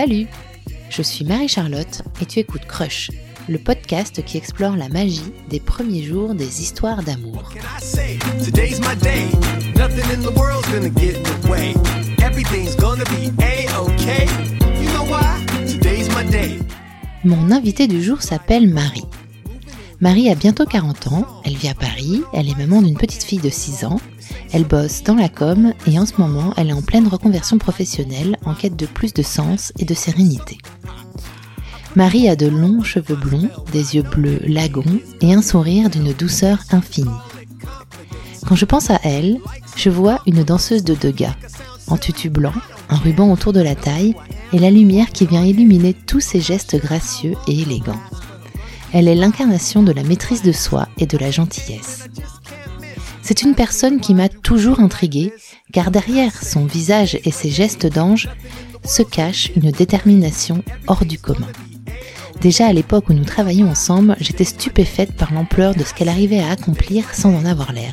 Salut Je suis Marie-Charlotte et tu écoutes Crush, le podcast qui explore la magie des premiers jours des histoires d'amour. Mon invité du jour s'appelle Marie. Marie a bientôt 40 ans, elle vit à Paris, elle est maman d'une petite fille de 6 ans, elle bosse dans la com et en ce moment elle est en pleine reconversion professionnelle en quête de plus de sens et de sérénité. Marie a de longs cheveux blonds, des yeux bleus lagons et un sourire d'une douceur infinie. Quand je pense à elle, je vois une danseuse de Degas, en tutu blanc, un ruban autour de la taille et la lumière qui vient illuminer tous ses gestes gracieux et élégants. Elle est l'incarnation de la maîtrise de soi et de la gentillesse. C'est une personne qui m'a toujours intriguée, car derrière son visage et ses gestes d'ange se cache une détermination hors du commun. Déjà à l'époque où nous travaillions ensemble, j'étais stupéfaite par l'ampleur de ce qu'elle arrivait à accomplir sans en avoir l'air.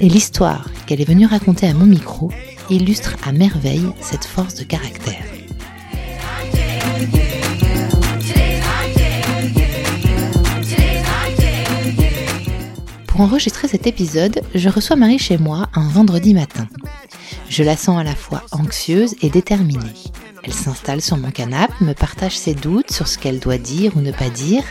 Et l'histoire qu'elle est venue raconter à mon micro illustre à merveille cette force de caractère. Pour enregistrer cet épisode, je reçois Marie chez moi un vendredi matin. Je la sens à la fois anxieuse et déterminée. Elle s'installe sur mon canapé, me partage ses doutes sur ce qu'elle doit dire ou ne pas dire,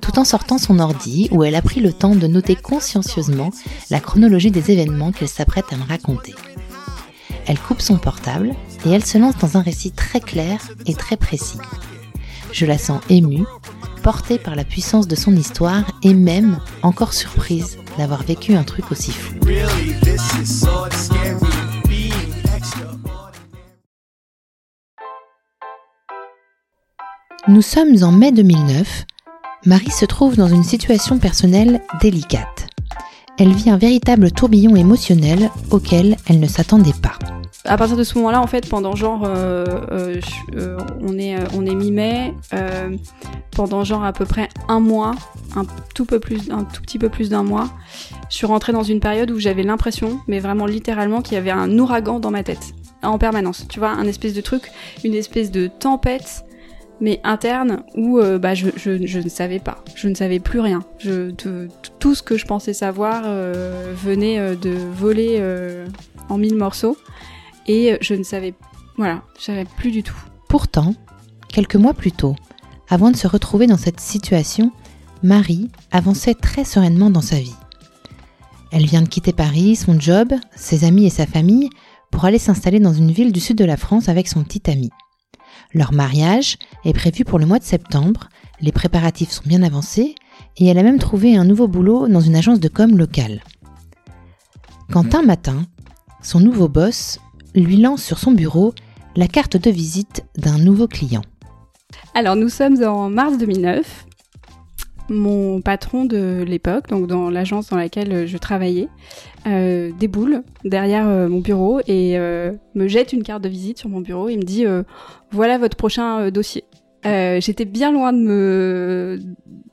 tout en sortant son ordi où elle a pris le temps de noter consciencieusement la chronologie des événements qu'elle s'apprête à me raconter. Elle coupe son portable et elle se lance dans un récit très clair et très précis. Je la sens émue, portée par la puissance de son histoire et même encore surprise d'avoir vécu un truc aussi fou. Nous sommes en mai 2009. Marie se trouve dans une situation personnelle délicate. Elle vit un véritable tourbillon émotionnel auquel elle ne s'attendait pas à partir de ce moment-là, en fait, pendant genre, euh, euh, euh, on est, on est mi-mai, pendant genre à peu près un mois, un tout peu plus, un tout petit peu plus d'un mois, je suis rentrée dans une période où j'avais l'impression, mais vraiment littéralement, qu'il y avait un ouragan dans ma tête, en permanence. Tu vois, un espèce de truc, une espèce de tempête mais interne où bah, je, ne savais pas, je ne savais plus rien. Tout ce que je pensais savoir venait de voler en mille morceaux et euh, je ne savais, voilà, je savais plus du tout. Pourtant, quelques mois plus tôt, avant de se retrouver dans cette situation, Marie avançait très sereinement dans sa vie. Elle vient de quitter Paris, son job, ses amis et sa famille pour aller s'installer dans une ville du sud de la France avec son petit ami. Leur mariage est prévu pour le mois de septembre, les préparatifs sont bien avancés et elle a même trouvé un nouveau boulot dans une agence de com locale. Quand un matin, son nouveau boss lui lance sur son bureau la carte de visite d'un nouveau client. Alors nous sommes en mars 2009. Mon patron de l'époque, donc dans l'agence dans laquelle je travaillais, euh, déboule derrière euh, mon bureau et euh, me jette une carte de visite sur mon bureau et me dit voilà votre prochain dossier. J'étais bien loin de me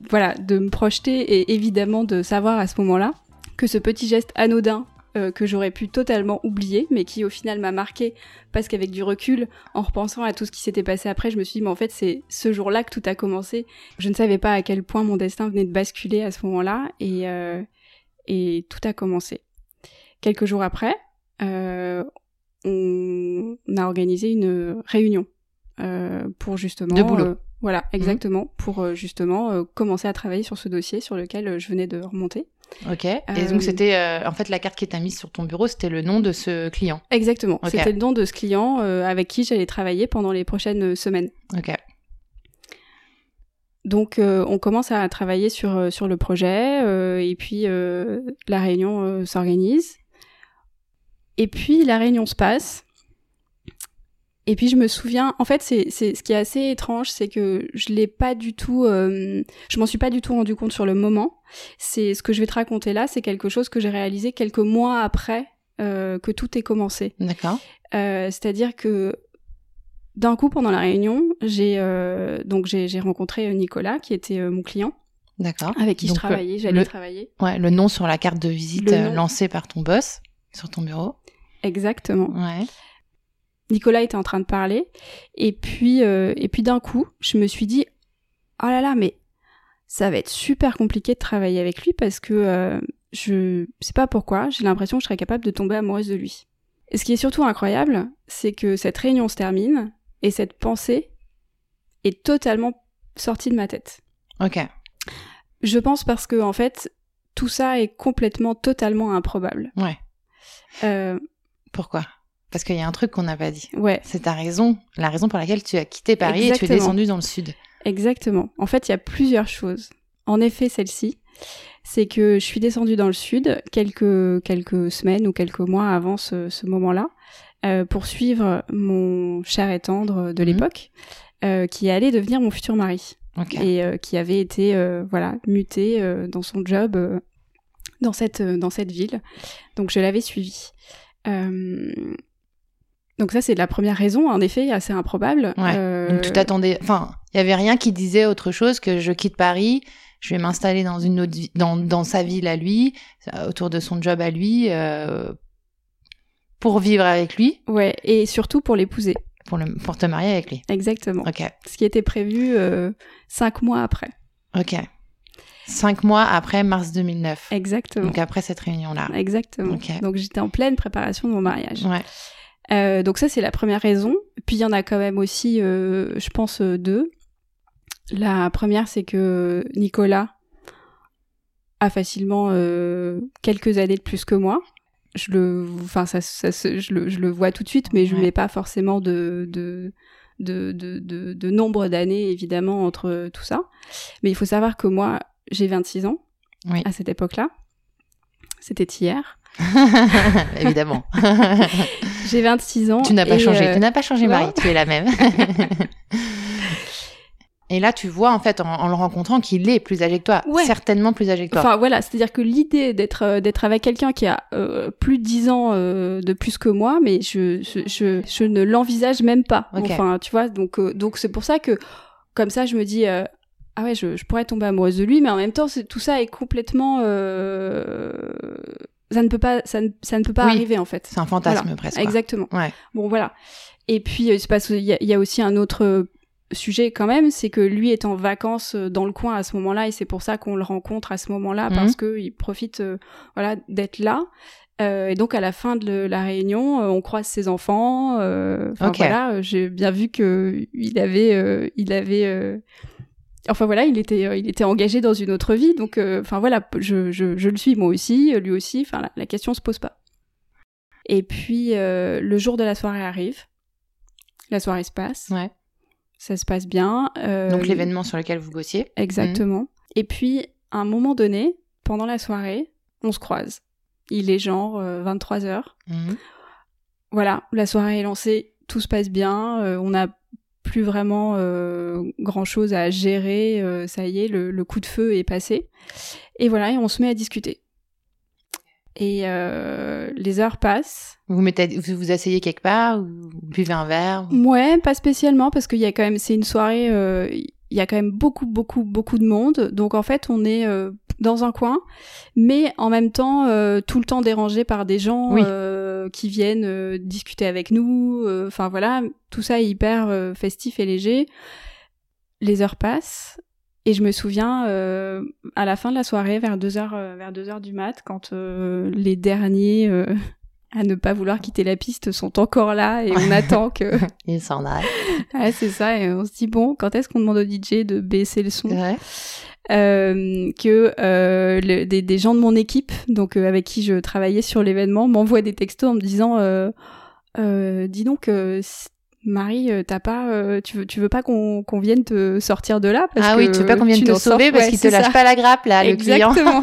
voilà de me projeter et évidemment de savoir à ce moment-là que ce petit geste anodin euh, que j'aurais pu totalement oublier, mais qui au final m'a marqué parce qu'avec du recul, en repensant à tout ce qui s'était passé après, je me suis dit, mais en fait, c'est ce jour-là que tout a commencé. Je ne savais pas à quel point mon destin venait de basculer à ce moment-là, et, euh, et tout a commencé. Quelques jours après, euh, on a organisé une réunion euh, pour justement... De boulot. Euh, voilà, exactement, pour justement commencer à travailler sur ce dossier sur lequel je venais de remonter. Ok. Et donc euh, c'était euh, en fait la carte qui t'a mise sur ton bureau, c'était le nom de ce client. Exactement. C'était le nom de ce client euh, avec qui j'allais travailler pendant les prochaines semaines. Ok. Donc on commence à travailler sur sur le projet et puis la réunion s'organise. Et puis la réunion se passe et puis je me souviens, en fait, c'est ce qui est assez étrange, c'est que je l'ai pas du tout, euh, je m'en suis pas du tout rendu compte sur le moment. C'est ce que je vais te raconter là, c'est quelque chose que j'ai réalisé quelques mois après euh, que tout est commencé. D'accord. Euh, C'est-à-dire que d'un coup, pendant la réunion, j'ai euh, donc j'ai rencontré Nicolas, qui était mon client. D'accord. Avec qui je travaillais, j'allais travailler. Ouais, le nom sur la carte de visite lancée par ton boss sur ton bureau. Exactement. Ouais. Nicolas était en train de parler, et puis, euh, et puis d'un coup, je me suis dit, oh là là, mais ça va être super compliqué de travailler avec lui parce que euh, je sais pas pourquoi, j'ai l'impression que je serais capable de tomber amoureuse de lui. Et ce qui est surtout incroyable, c'est que cette réunion se termine et cette pensée est totalement sortie de ma tête. Ok. Je pense parce que en fait, tout ça est complètement, totalement improbable. Ouais. Euh, Pourquoi? Parce qu'il y a un truc qu'on n'a pas dit. ouais, C'est ta raison, la raison pour laquelle tu as quitté Paris et tu es Exactement. descendu dans le sud. exactement. En fait, il y a plusieurs choses. En effet, celle-ci, c'est que je suis descendue dans le sud quelques quelques semaines ou quelques mois avant ce, ce moment-là euh, pour suivre mon cher et tendre de Mhm. l'époque, euh, qui allait devenir mon futur mari. Et euh, qui avait été euh, voilà muté dans son job dans cette dans cette ville. Donc je l'avais suivi. Euh, donc ça c'est la première raison, en effet, assez improbable. Ouais. Euh, Donc t'attendais. Enfin, il y avait rien qui disait autre chose que je quitte Paris, je vais m'installer dans une autre dans, dans sa ville à lui, euh, autour de son job à lui, euh, pour vivre avec lui, Ouais, et surtout pour l'épouser. pour, le, pour te marier avec lui. Exactement. Ok. Ce qui était prévu euh, cinq mois après. Ok. Cinq mois après mars 2009. Exactement. Donc après cette réunion-là. Exactement. Ok. Donc j'étais en pleine préparation de mon mariage. Ouais. Euh, donc ça c'est la première raison. Puis il y en a quand même aussi, euh, je pense, euh, deux. La première c'est que Nicolas a facilement euh, quelques années de plus que moi. Je le, enfin ça, ça je, le, je le vois tout de suite, mais je Ouais. mets pas forcément de de de, de, de, de nombre d'années évidemment entre tout ça. Mais il faut savoir que moi j'ai 26 ans Oui. à cette époque-là. C'était hier. Évidemment. J'ai 26 ans. tu n'as pas changé. euh, Tu n'as pas changé, non. Marie. Tu es la même. Et là, tu vois, en fait, en, en le rencontrant, qu'il est plus âgé que toi. Ouais. Certainement plus âgé que toi. Enfin voilà, c'est-à-dire que l'idée d'être euh, d'être avec quelqu'un qui a euh, plus de 10 ans euh, de plus que moi, mais je je, je, je ne l'envisage même pas. Enfin, tu vois, donc donc c'est pour ça que comme ça je me dis ah ouais, je, je pourrais tomber amoureuse de lui, mais en même temps tout ça est complètement euh, ça ne peut pas ça ne, ça ne peut pas Oui. arriver en fait. C'est un fantasme Voilà. presque. quoi. Exactement. Ouais. Bon voilà. Et puis euh, qu'il y, a- il y a aussi un autre euh, sujet quand même, c'est que lui est en vacances euh, dans le coin à ce moment-là et c'est pour ça qu'on le rencontre à ce moment-là Mhm. parce que il profite euh, voilà d'être là. Euh, et donc à la fin de le- la réunion, euh, on croise ses enfants. euh, Enfin voilà, j'ai bien vu que il avait, euh, il avait. Enfin voilà, il était, euh, il était engagé dans une autre vie, donc euh, enfin voilà, je, je, je le suis moi aussi, lui aussi. Enfin la, la question se pose pas. Et puis euh, le jour de la soirée arrive, la soirée se passe, Ouais. ça se passe bien. Donc l'événement sur lequel vous bossiez. Exactement. Et puis, à un moment donné, pendant la soirée, on se croise. Il est genre 23 heures. Mhm. Voilà, la soirée est lancée, tout se passe bien, euh, on n'a plus vraiment euh, grand chose à gérer, euh, ça y est, le, le coup de feu est passé. Et voilà, et on se met à discuter. Et euh, les heures passent. Vous vous mettez, vous vous asseyez quelque part, ou vous buvez un verre. ou- Ouais, pas spécialement parce qu'il y a quand même, c'est une soirée, il y a quand même beaucoup, beaucoup, beaucoup de monde. Donc en fait, on est dans un coin, mais en même temps, tout le temps dérangé par des gens Oui. Euh, qui viennent euh, discuter avec nous. euh, Enfin voilà, tout ça est hyper festif et léger. Les heures passent. Et je me souviens, euh, à la fin de la soirée, vers 2 heures, euh, vers deux heures du mat, quand euh, les derniers à ne pas vouloir quitter la piste sont encore là et on attend que Il s'en aille. Ouais, c'est ça, et on se dit, bon, quand est-ce qu'on demande au DJ de baisser le son? Ouais. Euh, Que euh, le- des, des gens de mon équipe, donc euh, avec qui je travaillais sur l'événement, m'envoient des textos en me disant, euh, euh, dis donc, euh, Marie, t'as pas, euh, tu veux, tu veux pas qu'on qu'on vienne te sortir de là? Parce Ah que oui, tu veux pas qu'on vienne te sauver parce qu'il te lâche ça. pas la grappe là, le client. Exactement.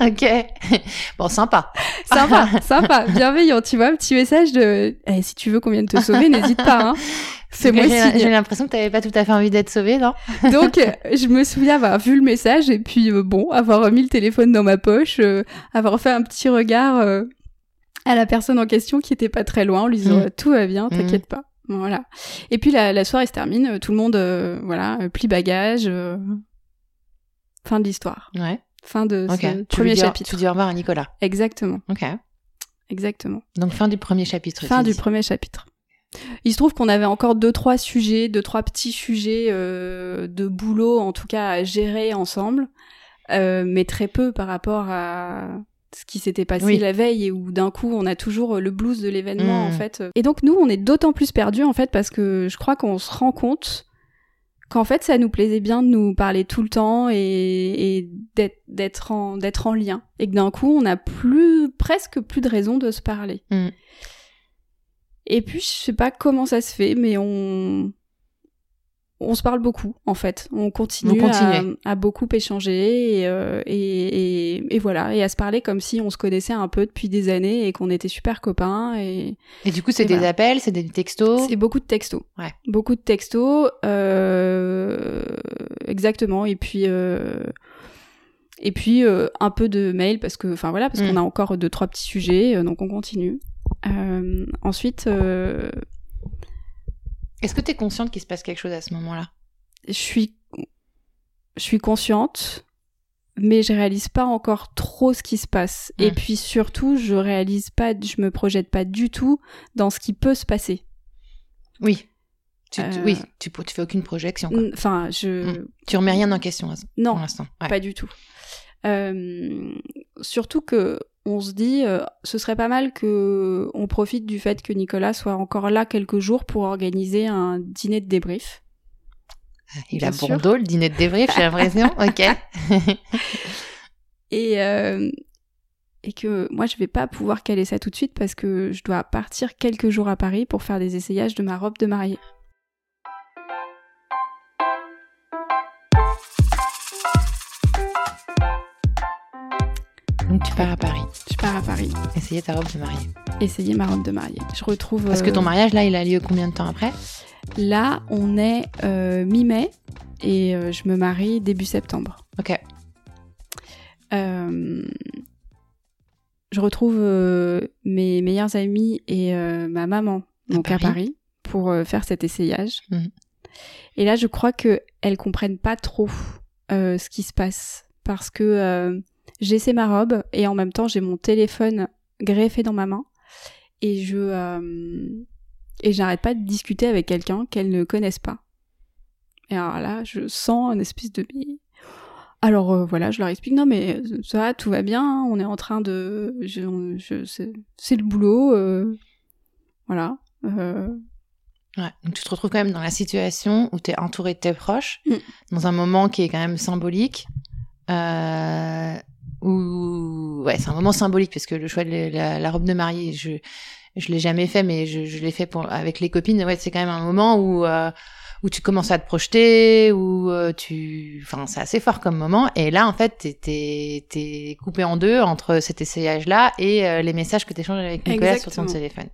ok. Bon, sympa. sympa, sympa, bienveillant, tu vois, un petit message de, Eh, si tu veux qu'on vienne te sauver, n'hésite pas, hein. J'ai signe. j'ai l'impression que t'avais pas tout à fait envie d'être sauvé, non Donc, je me souviens avoir vu le message et puis, euh, bon, avoir remis le téléphone dans ma poche, euh, avoir fait un petit regard euh, à la personne en question qui était pas très loin en lui disant Mm. tout va bien, t'inquiète pas. Voilà. Et puis la, la soirée se termine, tout le monde, voilà, plie bagage. fin de l'histoire. Ouais. Fin de ce Tu premier dis, chapitre. Tu dis au revoir à Nicolas. Exactement, Ok. exactement. Donc fin du premier chapitre. Fin tu du premier chapitre. Il se trouve qu'on avait encore deux trois sujets, deux trois petits sujets euh, de boulot en tout cas à gérer ensemble, euh, mais très peu par rapport à ce qui s'était passé Oui. la veille et où d'un coup on a toujours le blues de l'événement en fait. Et donc nous on est d'autant plus perdus en fait parce que je crois qu'on se rend compte qu'en fait ça nous plaisait bien de nous parler tout le temps et, et d'être en d'être en lien et que d'un coup on a plus presque plus de raison de se parler. Mm. Et puis je sais pas comment ça se fait mais on on se parle beaucoup en fait. On continue à, beaucoup échanger et, euh, et, et, et voilà et à se parler comme si on se connaissait un peu depuis des années et qu'on était super copains et Et du coup, c'est des voilà. appels, c'est des textos. c'est beaucoup de textos. Ouais. Beaucoup de textos. Euh, exactement. Et puis, euh, et puis euh, un peu de mail parce que, enfin voilà, parce Mm. qu'on a encore deux trois petits sujets, donc on continue. Euh, ensuite, euh, Est-ce que tu es consciente qu'il se passe quelque chose à ce moment-là? je suis, je suis consciente. Mais je réalise pas encore trop ce qui se passe. Et Mm. puis surtout, je réalise pas, je me projette pas du tout dans ce qui peut se passer. Oui. Tu, Euh, Oui, tu, tu fais aucune projection. quoi. Enfin, je, Mm. Tu remets rien en question à ce- non, pour l'instant. Ouais. pas du tout. Euh, surtout que on se dit, euh, ce serait pas mal que on profite du fait que Nicolas soit encore là quelques jours pour organiser un dîner de débrief. Il Bien a sûr. Bordeaux, le dîner de débrief, j'ai l'impression. ok. Et euh, et que moi je vais pas pouvoir caler ça tout de suite parce que je dois partir quelques jours à Paris pour faire des essayages de ma robe de mariée. Donc tu pars à Paris, Je pars à Paris, essayer ta robe de mariée. essayer ma robe de mariée. Je retrouve. Parce que euh, ton mariage, là, il a lieu combien de temps après? Là, on est euh, mi-mai et euh, je me marie début septembre. Ok. Euh, je retrouve euh, mes meilleurs amis et euh, ma maman donc à Paris. Paris pour euh, faire cet essayage. Mhm. Et là, je crois que elles comprennent pas trop euh, ce qui se passe parce que euh, j'essaie ma robe et en même temps j'ai mon téléphone greffé dans ma main et je euh, et j'arrête pas de discuter avec quelqu'un qu'elles ne connaissent pas. Et alors là, je sens une espèce de alors euh, voilà, je leur explique non mais euh, ça va, tout va bien, hein, on est en train de je, je c'est le boulot euh, voilà. Ouais. Donc tu te retrouves quand même dans la situation où tu es entouré de tes proches, Mm. dans un moment qui est quand même symbolique. Euh, où... Ouais, c'est un moment symbolique parce que le choix de la, robe de mariée, je je l'ai jamais fait, mais je, je l'ai fait pour avec les copines. Ouais, c'est quand même un moment où euh, où tu commences à te projeter, où euh, tu, enfin, c'est assez fort comme moment. Et là, en fait, t'es t'es t'es coupé en deux entre cet essayage-là et euh, les messages que t'échanges avec Nicolas sur ton téléphone.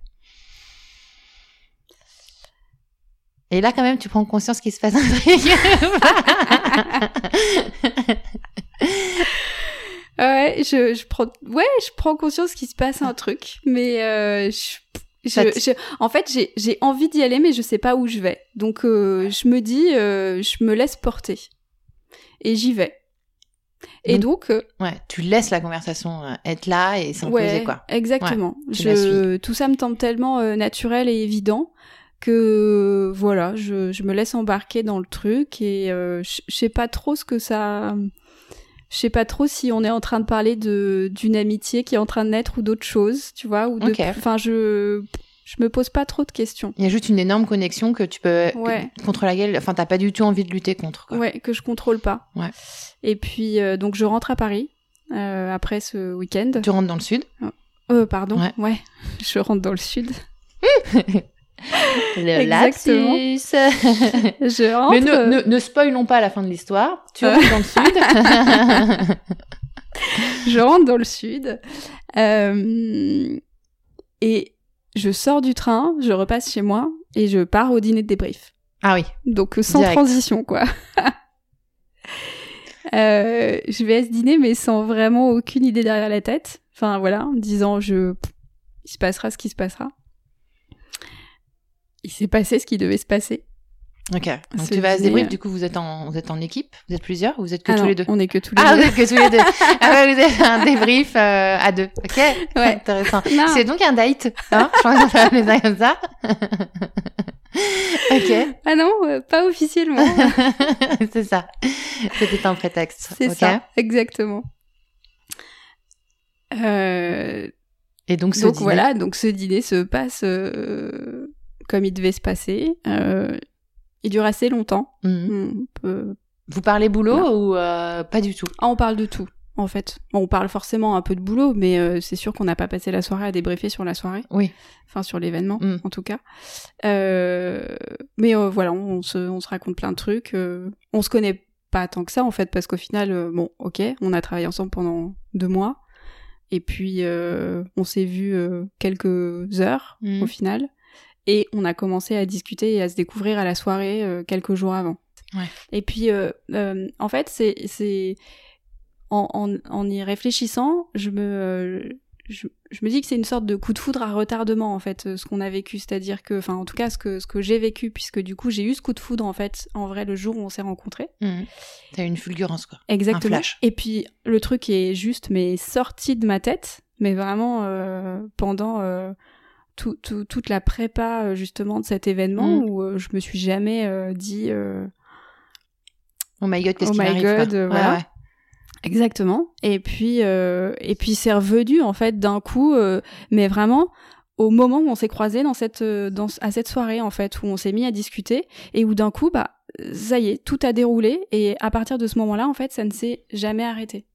Et là, quand même, tu prends conscience qu'il se passe un truc. Ouais, je, je prends, ouais, je prends conscience qu'il se passe un truc, mais euh, je, je, en fait, j'ai, j'ai envie d'y aller, mais je sais pas où je vais. Donc, euh, je me dis, euh, je me laisse porter et j'y vais. Et donc, euh, ouais, tu laisses la conversation euh, être là et s'imposer, ouais, quoi. exactement. je, tout ça me semble tellement euh, naturel et évident que voilà, je, je me laisse embarquer dans le truc et euh, je je sais pas trop ce que ça. Je sais pas trop si on est en train de parler de d'une amitié qui est en train de naître ou d'autre chose, tu vois, ou de. Enfin, je je me pose pas trop de questions. Il y a juste une énorme connexion que tu peux, que- Ouais. contre laquelle, enfin, t'as pas du tout envie de lutter contre, quoi. Ouais, que je contrôle pas. Ouais. Et puis euh, donc je rentre à Paris euh, après ce week-end. Tu rentres dans le sud. Euh, pardon. Ouais. ouais. Je rentre dans le sud. Le Exactement. lapsus. Je rentre. Mais ne, ne, ne spoilons pas la fin de l'histoire. Tu rentres dans le sud. je rentre dans le sud. Euh, et je sors du train, je repasse chez moi et je pars au dîner de débrief. ah oui. Donc euh, sans Direct. transition, quoi. Euh, je vais à ce dîner, mais sans vraiment aucune idée derrière la tête. Enfin voilà, en me disant je, il se passera ce qui se passera. Il s'est passé ce qui devait se passer. Ok. Donc Ce tu vas à ce débrief, euh, du coup vous êtes en vous êtes en équipe, vous êtes plusieurs, ou vous êtes que Ah tous non, les deux? On est que tous les Ah, deux. vous êtes que tous les deux. ah ouais, vous avez un débrief euh, à deux. Ok. Ouais. Intéressant. C'est donc un date, hein? Je pense qu'on va appeler ça comme ça. ok. Ah non, euh, pas officiellement. c'est ça. C'était un prétexte. C'est ça, exactement. Euh, Et donc ce donc dîner- voilà, donc ce dîner se passe comme il devait se passer. Euh, il dure assez longtemps. Mhm. Peut- Vous parlez boulot Voilà. ou euh, pas du tout? Ah, on parle de tout, en fait. Bon, on parle forcément un peu de boulot, mais euh, c'est sûr qu'on n'a pas passé la soirée à débriefer sur la soirée. Oui. Enfin, sur l'événement, Mm. en tout cas. Mais voilà, on se, on se raconte plein de trucs. on se connaît pas tant que ça, en fait, parce qu'au final, bon, ok, on a travaillé ensemble pendant deux mois. Et puis, euh, on s'est vu euh, quelques heures, au final. Et on a commencé à discuter et à se découvrir à la soirée euh, quelques jours avant. Ouais. Et puis, euh, euh, en fait, c'est, en, en, en y réfléchissant, je me, je, je me dis que c'est une sorte de coup de foudre à retardement, en fait, ce qu'on a vécu. C'est-à-dire que, enfin, en tout cas, ce que, ce que j'ai vécu, puisque du coup, j'ai eu ce coup de foudre, en fait, en vrai, le jour où on s'est rencontrés. Mhm. T'as une fulgurance quoi. Exactement. Un flash. Et puis, le truc est juste, mais sorti de ma tête, mais vraiment euh, pendant euh, tout, tout- toute la prépa, euh, justement, de cet événement, Mm. où euh, je me suis jamais euh, dit. Oh my god, qu'est-ce Oh qui my God, Ouais, voilà. ouais. Exactement. Et puis, et puis c'est revenu en fait d'un coup, mais vraiment au moment où on s'est croisés dans cette, dans, à cette soirée en fait, où on s'est mis à discuter et où d'un coup, bah, ça y est, tout a déroulé et à partir de ce moment-là, en fait, ça ne s'est jamais arrêté.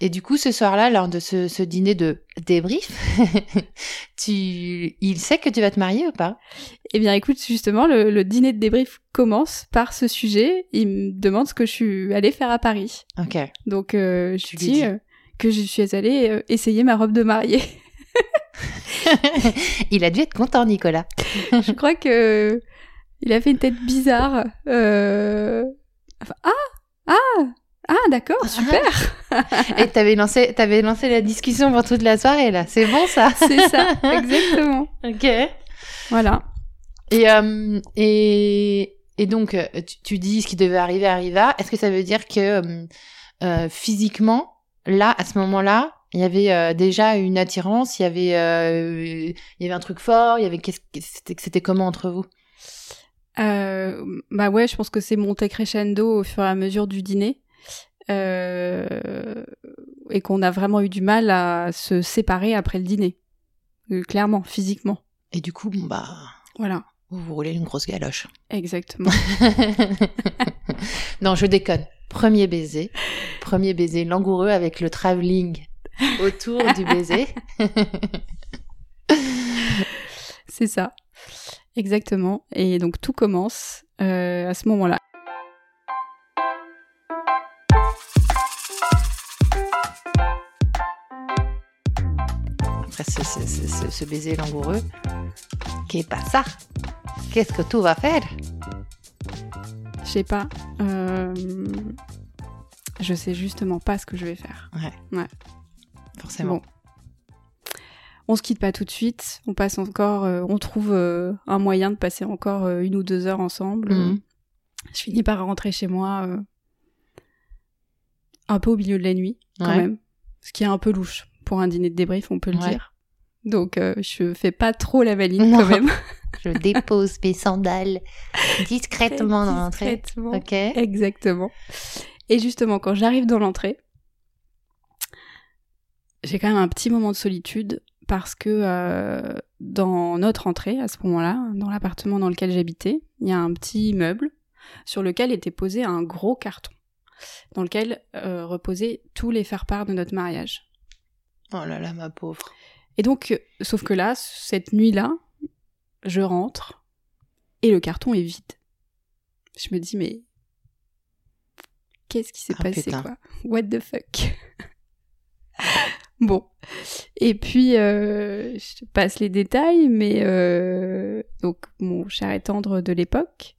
Et du coup, ce soir-là, lors de ce, ce dîner de débrief, tu, il sait que tu vas te marier ou pas? Eh bien, écoute, justement, le, le dîner de débrief commence par ce sujet. Il me demande ce que je suis allée faire à Paris. Ok. Donc, euh, je lui dis dis. euh, que je suis allée euh, essayer ma robe de mariée. il a dû être content, Nicolas. je crois que il a fait une tête bizarre. Euh... enfin, ah, ah, ah, d'accord, super. Et t'avais lancé, t'avais lancé la discussion pour toute la soirée là. C'est bon ça C'est ça, exactement. Ok. Voilà. Et euh, et et donc euh, tu, tu dis ce qui devait arriver arriva. Est-ce que ça veut dire que euh, euh, physiquement, là, à ce moment-là, il y avait euh, déjà une attirance, il y avait euh, il y avait un truc fort, il y avait qu'est-ce que c'était c'était comment entre vous? Euh, bah ouais, je pense que c'est monté crescendo au fur et à mesure du dîner. Euh, et qu'on a vraiment eu du mal à se séparer après le dîner. Euh, clairement, physiquement. Et du coup, bon bah, Voilà, vous vous roulez une grosse galoche. exactement. non, je déconne. Premier baiser, premier baiser langoureux avec le travelling autour du baiser. c'est ça. Exactement. Et donc tout commence euh, à ce moment-là. Après ce, ce- ce- ce- ce baiser langoureux, qu'est pas ça Qu'est-ce que tu vas faire? Je sais pas. Euh... Je sais justement pas ce que je vais faire. Forcément. Bon. On se quitte pas tout de suite. On passe encore. euh, on trouve euh, un moyen de passer encore euh, une ou deux heures ensemble. Mhm. Je finis par rentrer chez moi un peu au milieu de la nuit, quand Ouais. même. Ce qui est un peu louche pour un dîner de débrief, on peut le Ouais. dire. Donc euh, je fais pas trop la valine Non. quand même. Je dépose mes sandales discrètement dans l'entrée. Discrètement. Ok. Exactement. Et justement, quand j'arrive dans l'entrée, j'ai quand même un petit moment de solitude parce que euh, dans notre entrée, à ce moment-là, dans l'appartement dans lequel j'habitais, il y a un petit meuble sur lequel était posé un gros carton dans lequel euh, reposaient tous les faire-part de notre mariage. Oh là là, ma pauvre. Et donc, euh, sauf que là, cette nuit-là, je rentre et le carton est vide. Je me dis, mais qu'est-ce qui s'est Ah, passé, putain. quoi? What the fuck? Bon. Et puis, euh, je te passe les détails, mais euh, donc mon cher et tendre de l'époque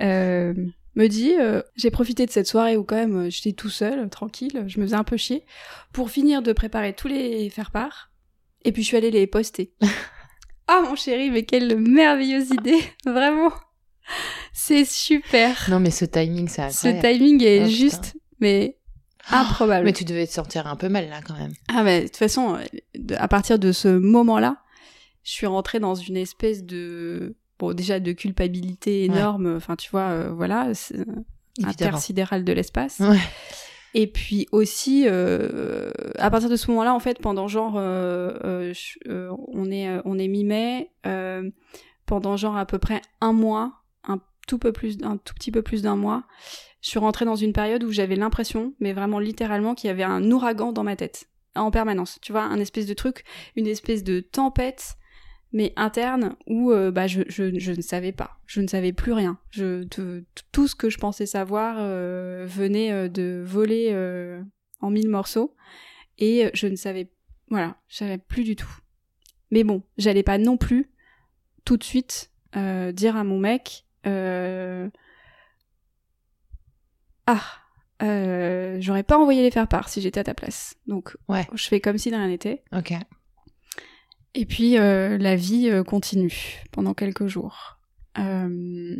euh, me dit, euh, j'ai profité de cette soirée où quand même euh, j'étais tout seul, tranquille, je me faisais un peu chier, pour finir de préparer tous les faire-part, et puis je suis allée les poster. ah mon chéri, mais quelle merveilleuse idée, vraiment C'est super. Non, mais ce timing, c'est Ce timing est Oh, putain. juste, mais improbable. Mais tu devais te sentir un peu mal là quand même. Ah mais de toute façon, euh, à partir de ce moment-là, je suis rentrée dans une espèce de bon déjà de culpabilité énorme. Enfin tu vois, euh, voilà, Évidemment. intersidérale de l'espace. Ouais. Et puis aussi, euh, à partir de ce moment-là, en fait, pendant genre, euh, euh, je- euh, on est euh, on est mi-mai, euh, pendant genre à peu près un mois, un tout peu plus, un tout petit peu plus d'un mois, je suis rentrée dans une période où j'avais l'impression, mais vraiment littéralement, qu'il y avait un ouragan dans ma tête en permanence. Tu vois, un espèce de truc, une espèce de tempête, mais interne où euh, bah je, je, je ne savais pas, je ne savais plus rien. Je te- tout ce que je pensais savoir euh, venait euh, de voler euh, en mille morceaux et je ne savais voilà, je savais plus du tout. Mais bon, j'allais pas non plus tout de suite dire à mon mec ah j'aurais pas envoyé les faire part si j'étais à ta place. Donc Ouais. je fais comme si de rien n'était. Ok. Et puis euh, la vie euh, continue pendant quelques jours. Euh,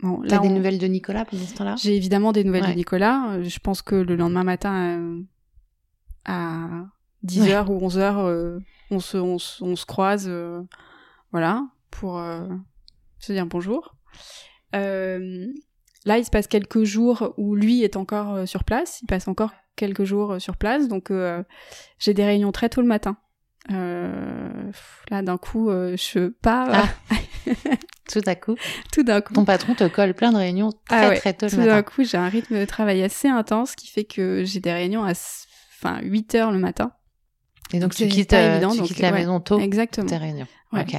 bon, T'as des on- nouvelles de Nicolas pendant ce temps-là? J'ai évidemment des nouvelles Ouais. de Nicolas. Euh, Je pense que le lendemain matin, euh, à 10h Ouais. ou 11h, on, se, on, se, on se croise, euh, voilà, pour euh, se dire bonjour. Euh, là, il se passe quelques jours où lui est encore sur place. Il passe encore quelques jours sur place. Donc, euh, j'ai des réunions très tôt le matin. Euh, là, d'un coup, euh, je pars Ah. Tout à coup, tout d'un coup. ton patron te colle plein de réunions très Ah ouais, très tôt le Tout matin. d'un coup, j'ai un rythme de travail assez intense qui fait que j'ai des réunions à enfin 8 heures le matin. Et donc tu c'est quittes, euh, évident, tu donc, quittes la ouais. maison tôt Exactement. tes réunions. Ouais. Ok.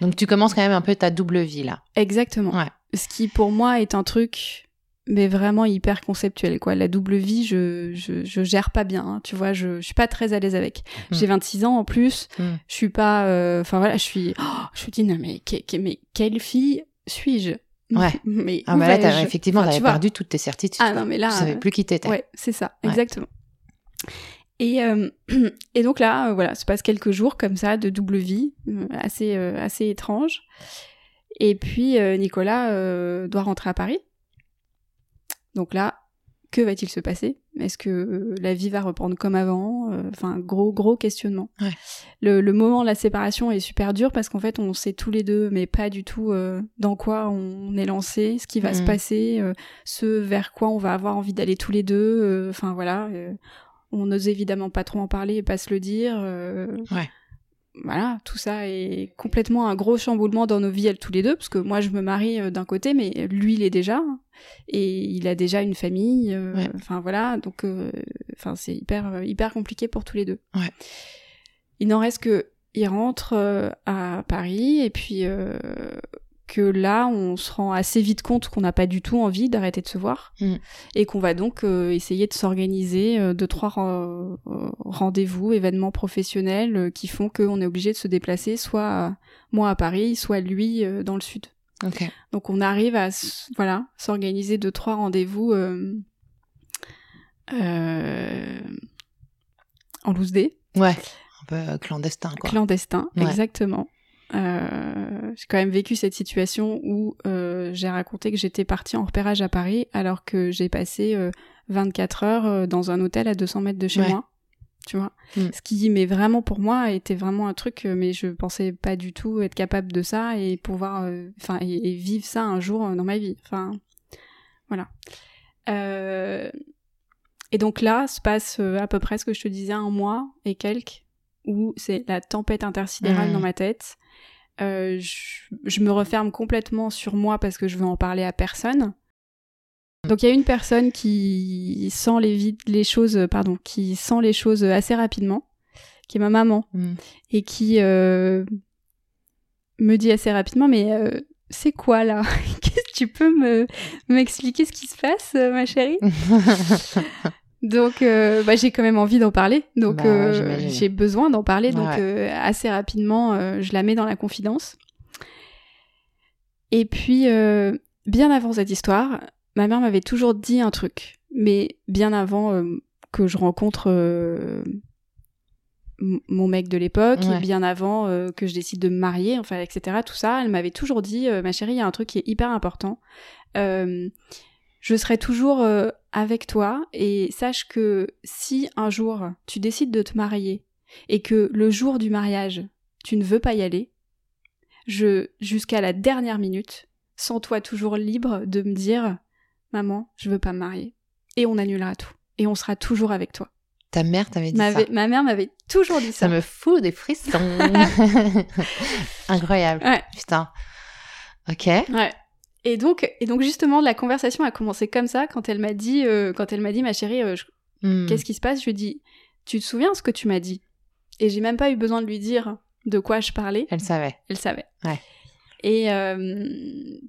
Donc tu commences quand même un peu ta double vie là. Exactement. Ce qui pour moi est un truc mais vraiment hyper conceptuel quoi. La double vie, je je, je gère pas bien, hein. tu vois, je, je suis pas très à l'aise avec. Mm. J'ai 26 ans en plus, Mm. je suis pas euh, enfin voilà, je suis oh, je me dis non mais que- que- mais quelle fille suis-je? Ouais. Mais Ah bah là, t'as- effectivement, Enfin, t'avais perdu toutes tes certitudes. Ah non mais là Tu savais euh, plus qui t'étais. Ouais, c'est ça, Ouais. exactement. Et, euh, et donc là, euh, voilà, se passe quelques jours comme ça de double vie, assez, euh, assez étrange. Et puis euh, Nicolas euh, doit rentrer à Paris. Donc là, que va-t-il se passer? Est-ce que euh, la vie va reprendre comme avant? Euh, Enfin, gros, gros questionnement. Ouais. Le, le moment de la séparation est super dur parce qu'en fait, on sait tous les deux, mais pas du tout euh, dans quoi on est lancé, ce qui va se Mhm. passer, euh, ce vers quoi on va avoir envie d'aller tous les deux. euh, Enfin voilà, on n'ose évidemment pas trop en parler et pas se le dire. Ouais. Voilà, tout ça est complètement un gros chamboulement dans nos vies, elles tous les deux, parce que moi je me marie d'un côté, mais lui il est déjà, hein, et il a déjà une famille. euh, Ouais. Enfin voilà, donc euh, enfin c'est hyper euh, hyper compliqué pour tous les deux. Ouais. Il n'en reste que il rentre à Paris et puis que là on se rend assez vite compte qu'on n'a pas du tout envie d'arrêter de se voir Mm. et qu'on va donc euh, essayer de s'organiser euh, deux trois ren- rendez-vous événements professionnels euh, qui font qu'on est obligé de se déplacer soit moi à Paris soit lui dans le sud Ok. donc on arrive à voilà s'organiser deux trois rendez-vous euh, euh, en loose day Ouais. Un peu euh, clandestin quoi. clandestin, Ouais. exactement. Euh, j'ai quand même vécu cette situation où j'ai raconté que j'étais partie en repérage à Paris alors que j'ai passé euh, 24 heures dans un hôtel à 200 mètres de chez Ouais. moi. Tu vois Mm. Ce qui, mais vraiment pour moi, était vraiment un truc, euh, mais je pensais pas du tout être capable de ça et pouvoir, euh, enfin, et, et vivre ça un jour euh, dans ma vie. Enfin, voilà. Euh, et donc là, se passe à peu près ce que je te disais, un mois et quelques, où c'est la tempête intersidérale dans ma tête. Euh, je, je me referme complètement sur moi parce que je veux en parler à personne. Donc il y a une personne qui sent les, les choses, euh, pardon, qui sent les choses assez rapidement, qui est ma maman, Mm. et qui euh, me dit assez rapidement, mais euh, c'est quoi là? Qu'est-ce que tu peux me m'expliquer ce qui se passe, euh, ma chérie? Donc, euh, bah, j'ai quand même envie d'en parler. Donc, Bah euh, j'ai besoin d'en parler. Donc, euh, assez rapidement, euh, je la mets dans la confidence. Et puis, euh, bien avant cette histoire, ma mère m'avait toujours dit un truc. Mais bien avant euh, que je rencontre euh, mon mec de l'époque, bien avant que je décide de me marier, enfin, etc. Tout ça, elle m'avait toujours dit, ma chérie, il y a un truc qui est hyper important. je serai toujours avec toi et sache que si un jour tu décides de te marier et que le jour du mariage tu ne veux pas y aller, je jusqu'à la dernière minute, sens-toi toujours libre de me dire maman, je veux pas me marier et on annulera tout et on sera toujours avec toi. Ta mère t'avait dit ça. Ma mère m'avait toujours dit ça. Ça me fout des frissons. Incroyable. Ouais. Putain. Ok. Ouais. Et donc, et donc justement, la conversation a commencé comme ça quand elle m'a dit, euh, quand elle m'a dit, ma chérie, euh, hmm. qu'est-ce qui se passe? Je lui ai dit, tu te souviens ce que tu m'as dit? Et j'ai même pas eu besoin de lui dire de quoi je parlais. Elle savait. Elle savait. Ouais. Et euh,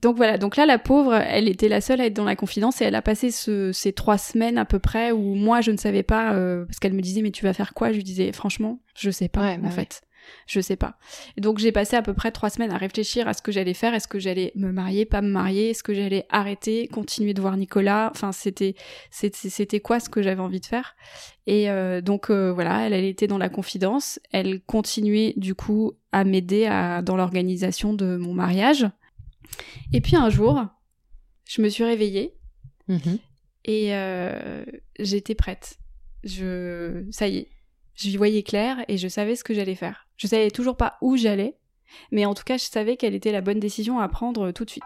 donc voilà, donc là la pauvre, elle était la seule à être dans la confidence et elle a passé ces trois semaines à peu près où moi je ne savais pas euh, parce qu'elle me disait mais tu vas faire quoi? Je lui disais franchement je sais pas en bah fait. Je sais pas. Et donc j'ai passé à peu près trois semaines à réfléchir à ce que j'allais faire. Est-ce que j'allais me marier, pas me marier? Est-ce que j'allais arrêter, continuer de voir Nicolas? Enfin, c'était c'était quoi ce que j'avais envie de faire? Et euh, donc euh, voilà, elle, elle était dans la confidence. Elle continuait du coup à m'aider dans l'organisation de mon mariage. Et puis un jour, je me suis réveillée mm-hmm. et euh, j'étais prête. Je, ça y est, j'y voyais clair et je savais ce que j'allais faire. Je savais toujours pas où j'allais, mais en tout cas, je savais quelle était la bonne décision à prendre tout de suite.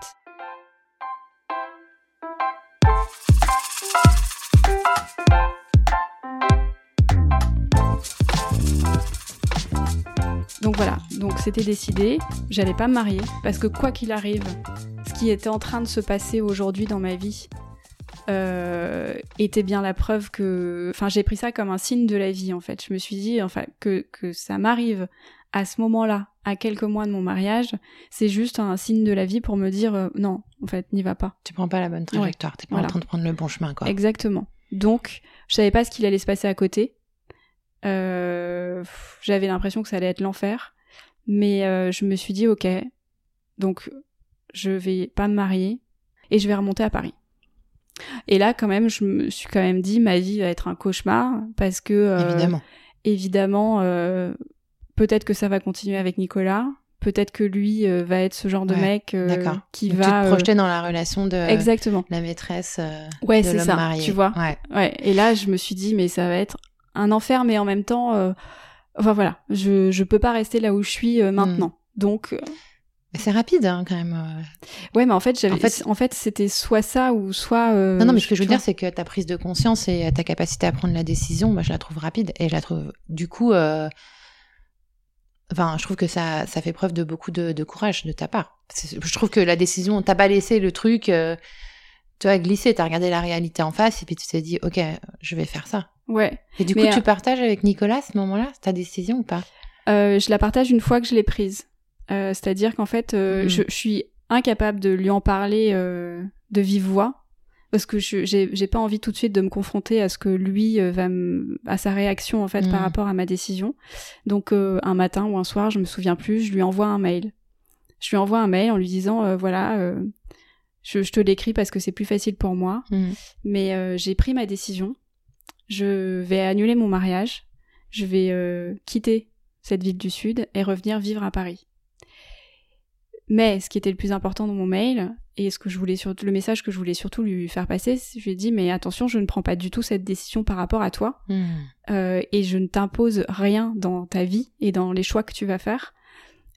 Donc voilà, c'était décidé, j'allais pas me marier parce que quoi qu'il arrive, ce qui était en train de se passer aujourd'hui dans ma vie, euh, était bien la preuve que, enfin, j'ai pris ça comme un signe de la vie en fait. Je me suis dit, enfin, que que ça m'arrive à ce moment-là, à quelques mois de mon mariage, c'est juste un signe de la vie pour me dire euh, non, en fait, n'y va pas. Tu prends pas la bonne trajectoire, tu t'es pas en train de prendre le bon chemin, quoi. Exactement. Donc, je savais pas ce qu'il allait se passer à côté. Euh, j'avais l'impression que ça allait être l'enfer, mais je me suis dit ok, donc je vais pas me marier et je vais remonter à Paris. Et là, quand même, je me suis quand même dit, ma vie va être un cauchemar parce que euh, évidemment, évidemment, euh, peut-être que ça va continuer avec Nicolas. Peut-être que lui euh, va être ce genre de mec qui va te projeter dans la relation de exactement la maîtresse ouais, de l'homme ça, marié. Tu vois. Ouais. ouais. Et là, je me suis dit, mais ça va être un enfer, mais en même temps, enfin voilà, je je peux pas rester là où je suis maintenant. Hmm. Donc c'est rapide hein, quand même. Euh. Ouais, mais en fait, j'avais, en fait, c'était soit ça ou soit. Euh, non, non, mais ce que je veux dire, c'est que ta prise de conscience et ta capacité à prendre la décision, moi, je la trouve rapide et je la trouve, du coup, euh... enfin, je trouve que ça, ça fait preuve de beaucoup de, de courage de ta part. Je trouve que la décision, t'as pas laissé le truc, euh, tu as glissé, t'as regardé la réalité en face et puis tu t'es dit, ok, je vais faire ça. Ouais. Et du coup, tu partages avec Nicolas à ce moment-là ta décision ou pas? Je la partage une fois que je l'ai prise. Euh, c'est-à-dire qu'en fait, euh, mm. je, suis incapable de lui en parler euh, de vive voix parce que je j'ai pas envie tout de suite de me confronter à ce que lui va à sa réaction en fait par mm. rapport à ma décision. Donc un matin ou un soir, je me souviens plus, je lui envoie un mail. Je lui envoie un mail en lui disant voilà je, je, te l'écris parce que c'est plus facile pour moi, mm. mais j'ai pris ma décision. Je vais annuler mon mariage. Je vais quitter cette ville du sud et revenir vivre à Paris. Mais ce qui était le plus important dans mon mail, et ce que je voulais surtout, le message que je voulais surtout lui faire passer, je lui ai dit mais attention, je ne prends pas du tout cette décision par rapport à toi, hmm. euh, et je ne t'impose rien dans ta vie et dans les choix que tu vas faire.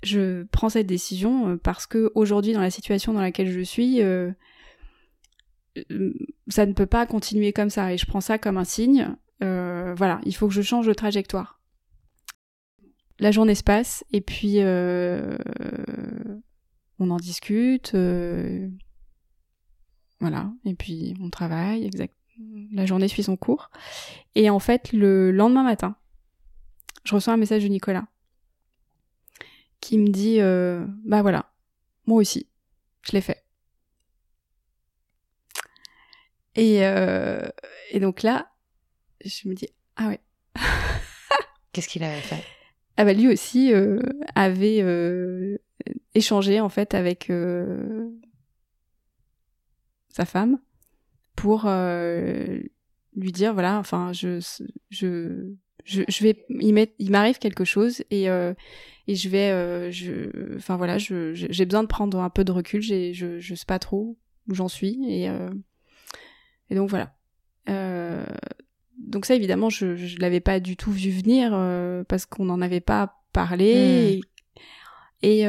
Je prends cette décision euh, parce que aujourd'hui, dans la situation dans laquelle je suis, euh, ça ne peut pas continuer comme ça, et je prends ça comme un signe. voilà, il faut que je change de trajectoire. La journée se passe, et puis on en discute, euh, voilà, et puis on travaille, exact. La journée suit son cours. Et en fait, le lendemain matin, je reçois un message de Nicolas qui me dit euh, Bah voilà, moi aussi, je l'ai fait. Et, euh, et donc là, je me dis Ah ouais. Qu'est-ce qu'il avait fait? Ah bah lui aussi avait échanger en fait avec euh, sa femme pour euh, lui dire voilà enfin je je je, je vais, il m'arrive quelque chose et et je vais, je, enfin voilà, je, j'ai besoin de prendre un peu de recul. J'ai, je, je sais pas trop où j'en suis et et donc voilà. donc ça évidemment, je, je l'avais pas du tout vu venir parce qu'on n'en avait pas parlé. Et, et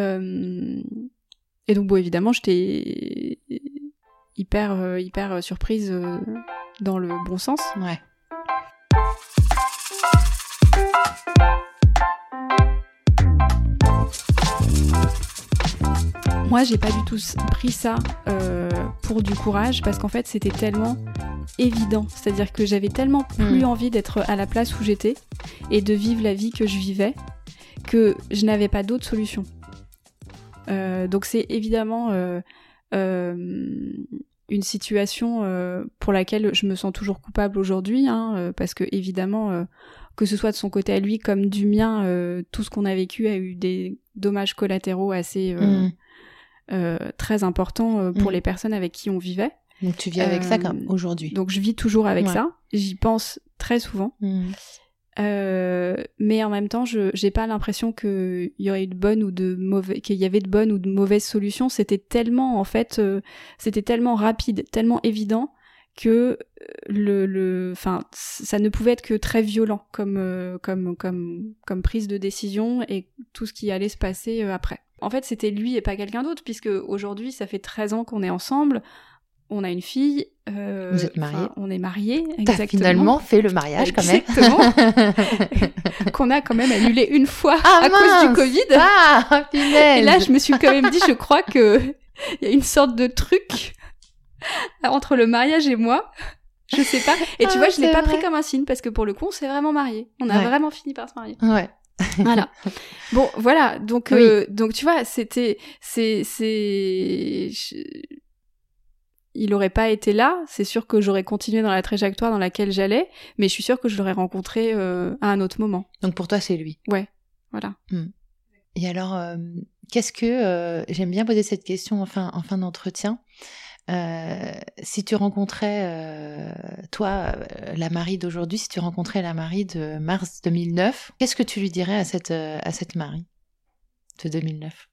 donc bon évidemment, j'étais hyper hyper surprise dans le bon sens. Ouais. Moi, j'ai pas du tout pris ça euh, pour du courage parce qu'en fait, c'était tellement évident. C'est-à-dire que j'avais tellement plus hmm. envie d'être à la place où j'étais et de vivre la vie que je vivais que je n'avais pas d'autre solution. Euh, donc c'est évidemment euh, une situation pour laquelle je me sens toujours coupable aujourd'hui, hein, parce que évidemment, que ce soit de son côté à lui comme du mien, tout ce qu'on a vécu a eu des dommages collatéraux assez. Euh, très important euh, pour mm. les personnes avec qui on vivait. Donc tu vis avec ça euh, aujourd'hui. Donc je vis toujours avec ça. J'y pense très souvent. Mm. mais en même temps, je j'ai pas l'impression qu'il y aurait de bonnes ou de mauvais, qu'il y avait de bonnes ou de mauvaises solutions. C'était tellement en fait, c'était tellement rapide, tellement évident que le le enfin ça ne pouvait être que très violent comme comme comme comme prise de décision et tout ce qui allait se passer après en fait, c'était lui et pas quelqu'un d'autre, puisque aujourd'hui, ça fait 13 ans qu'on est ensemble. On a une fille. Euh, Vous êtes mariés. On est mariés. T'as finalement fait le mariage quand même. Exactement. qu'on a quand même annulé une fois ah, à cause du Covid. Ah, Et là, je me suis quand même dit, je crois que il y a une sorte de truc entre le mariage et moi. Je sais pas. Et tu ah, vois, je l'ai pas pris comme un signe parce que pour le coup, on s'est vraiment mariés. On a vraiment fini par se marier. Ouais voilà. Bon, voilà. Donc, euh, donc tu vois, c'était, c'est, c'est, il aurait pas été là. C'est sûr que j'aurais continué dans la trajectoire dans laquelle j'allais, mais je suis sûre que je l'aurais rencontré euh, à un autre moment. Donc pour toi, c'est lui. Ouais. Voilà. Hmm. Et alors, euh, qu'est-ce que j'aime bien poser cette question en fin, en fin d'entretien. Euh, si tu rencontrais, euh, toi, euh, la Marie d'aujourd'hui, si tu rencontrais la Marie de mars 2009, qu'est-ce que tu lui dirais à cette, à cette Marie de 2009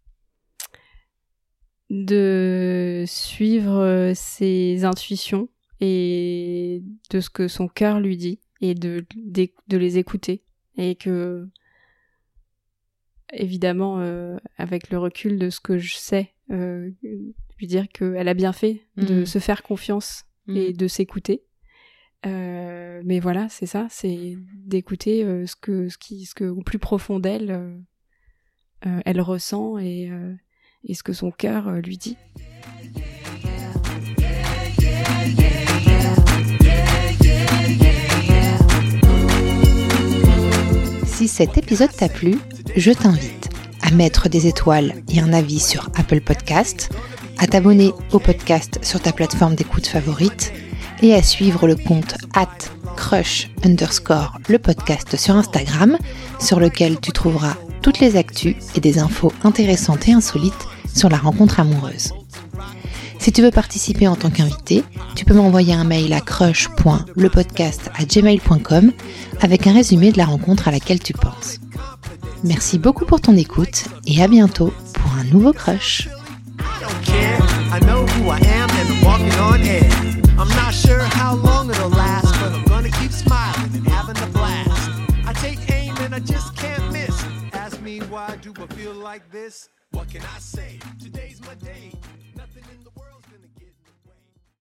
De suivre ses intuitions et de ce que son cœur lui dit et de, de, les écouter. Et que, évidemment, avec le recul de ce que je sais, lui dire qu'elle a bien fait de mm. se faire confiance et mm. de s'écouter. Euh, mais voilà, c'est ça, c'est d'écouter euh, ce que ce qui ce que au plus profond d'elle euh, elle ressent et, et ce que son cœur lui dit. Si cet épisode t'a plu, je t'invite à mettre des étoiles et un avis sur Apple Podcast à t'abonner au podcast sur ta plateforme d'écoute favorite et à suivre le compte at crush underscore le podcast sur Instagram sur lequel tu trouveras toutes les actus et des infos intéressantes et insolites sur la rencontre amoureuse. Si tu veux participer en tant qu'invité, tu peux m'envoyer un mail à crush.lepodcast@gmail.com avec un résumé de la rencontre à laquelle tu penses. Merci beaucoup pour ton écoute et à bientôt pour un nouveau crush. What can I say? Today's my day.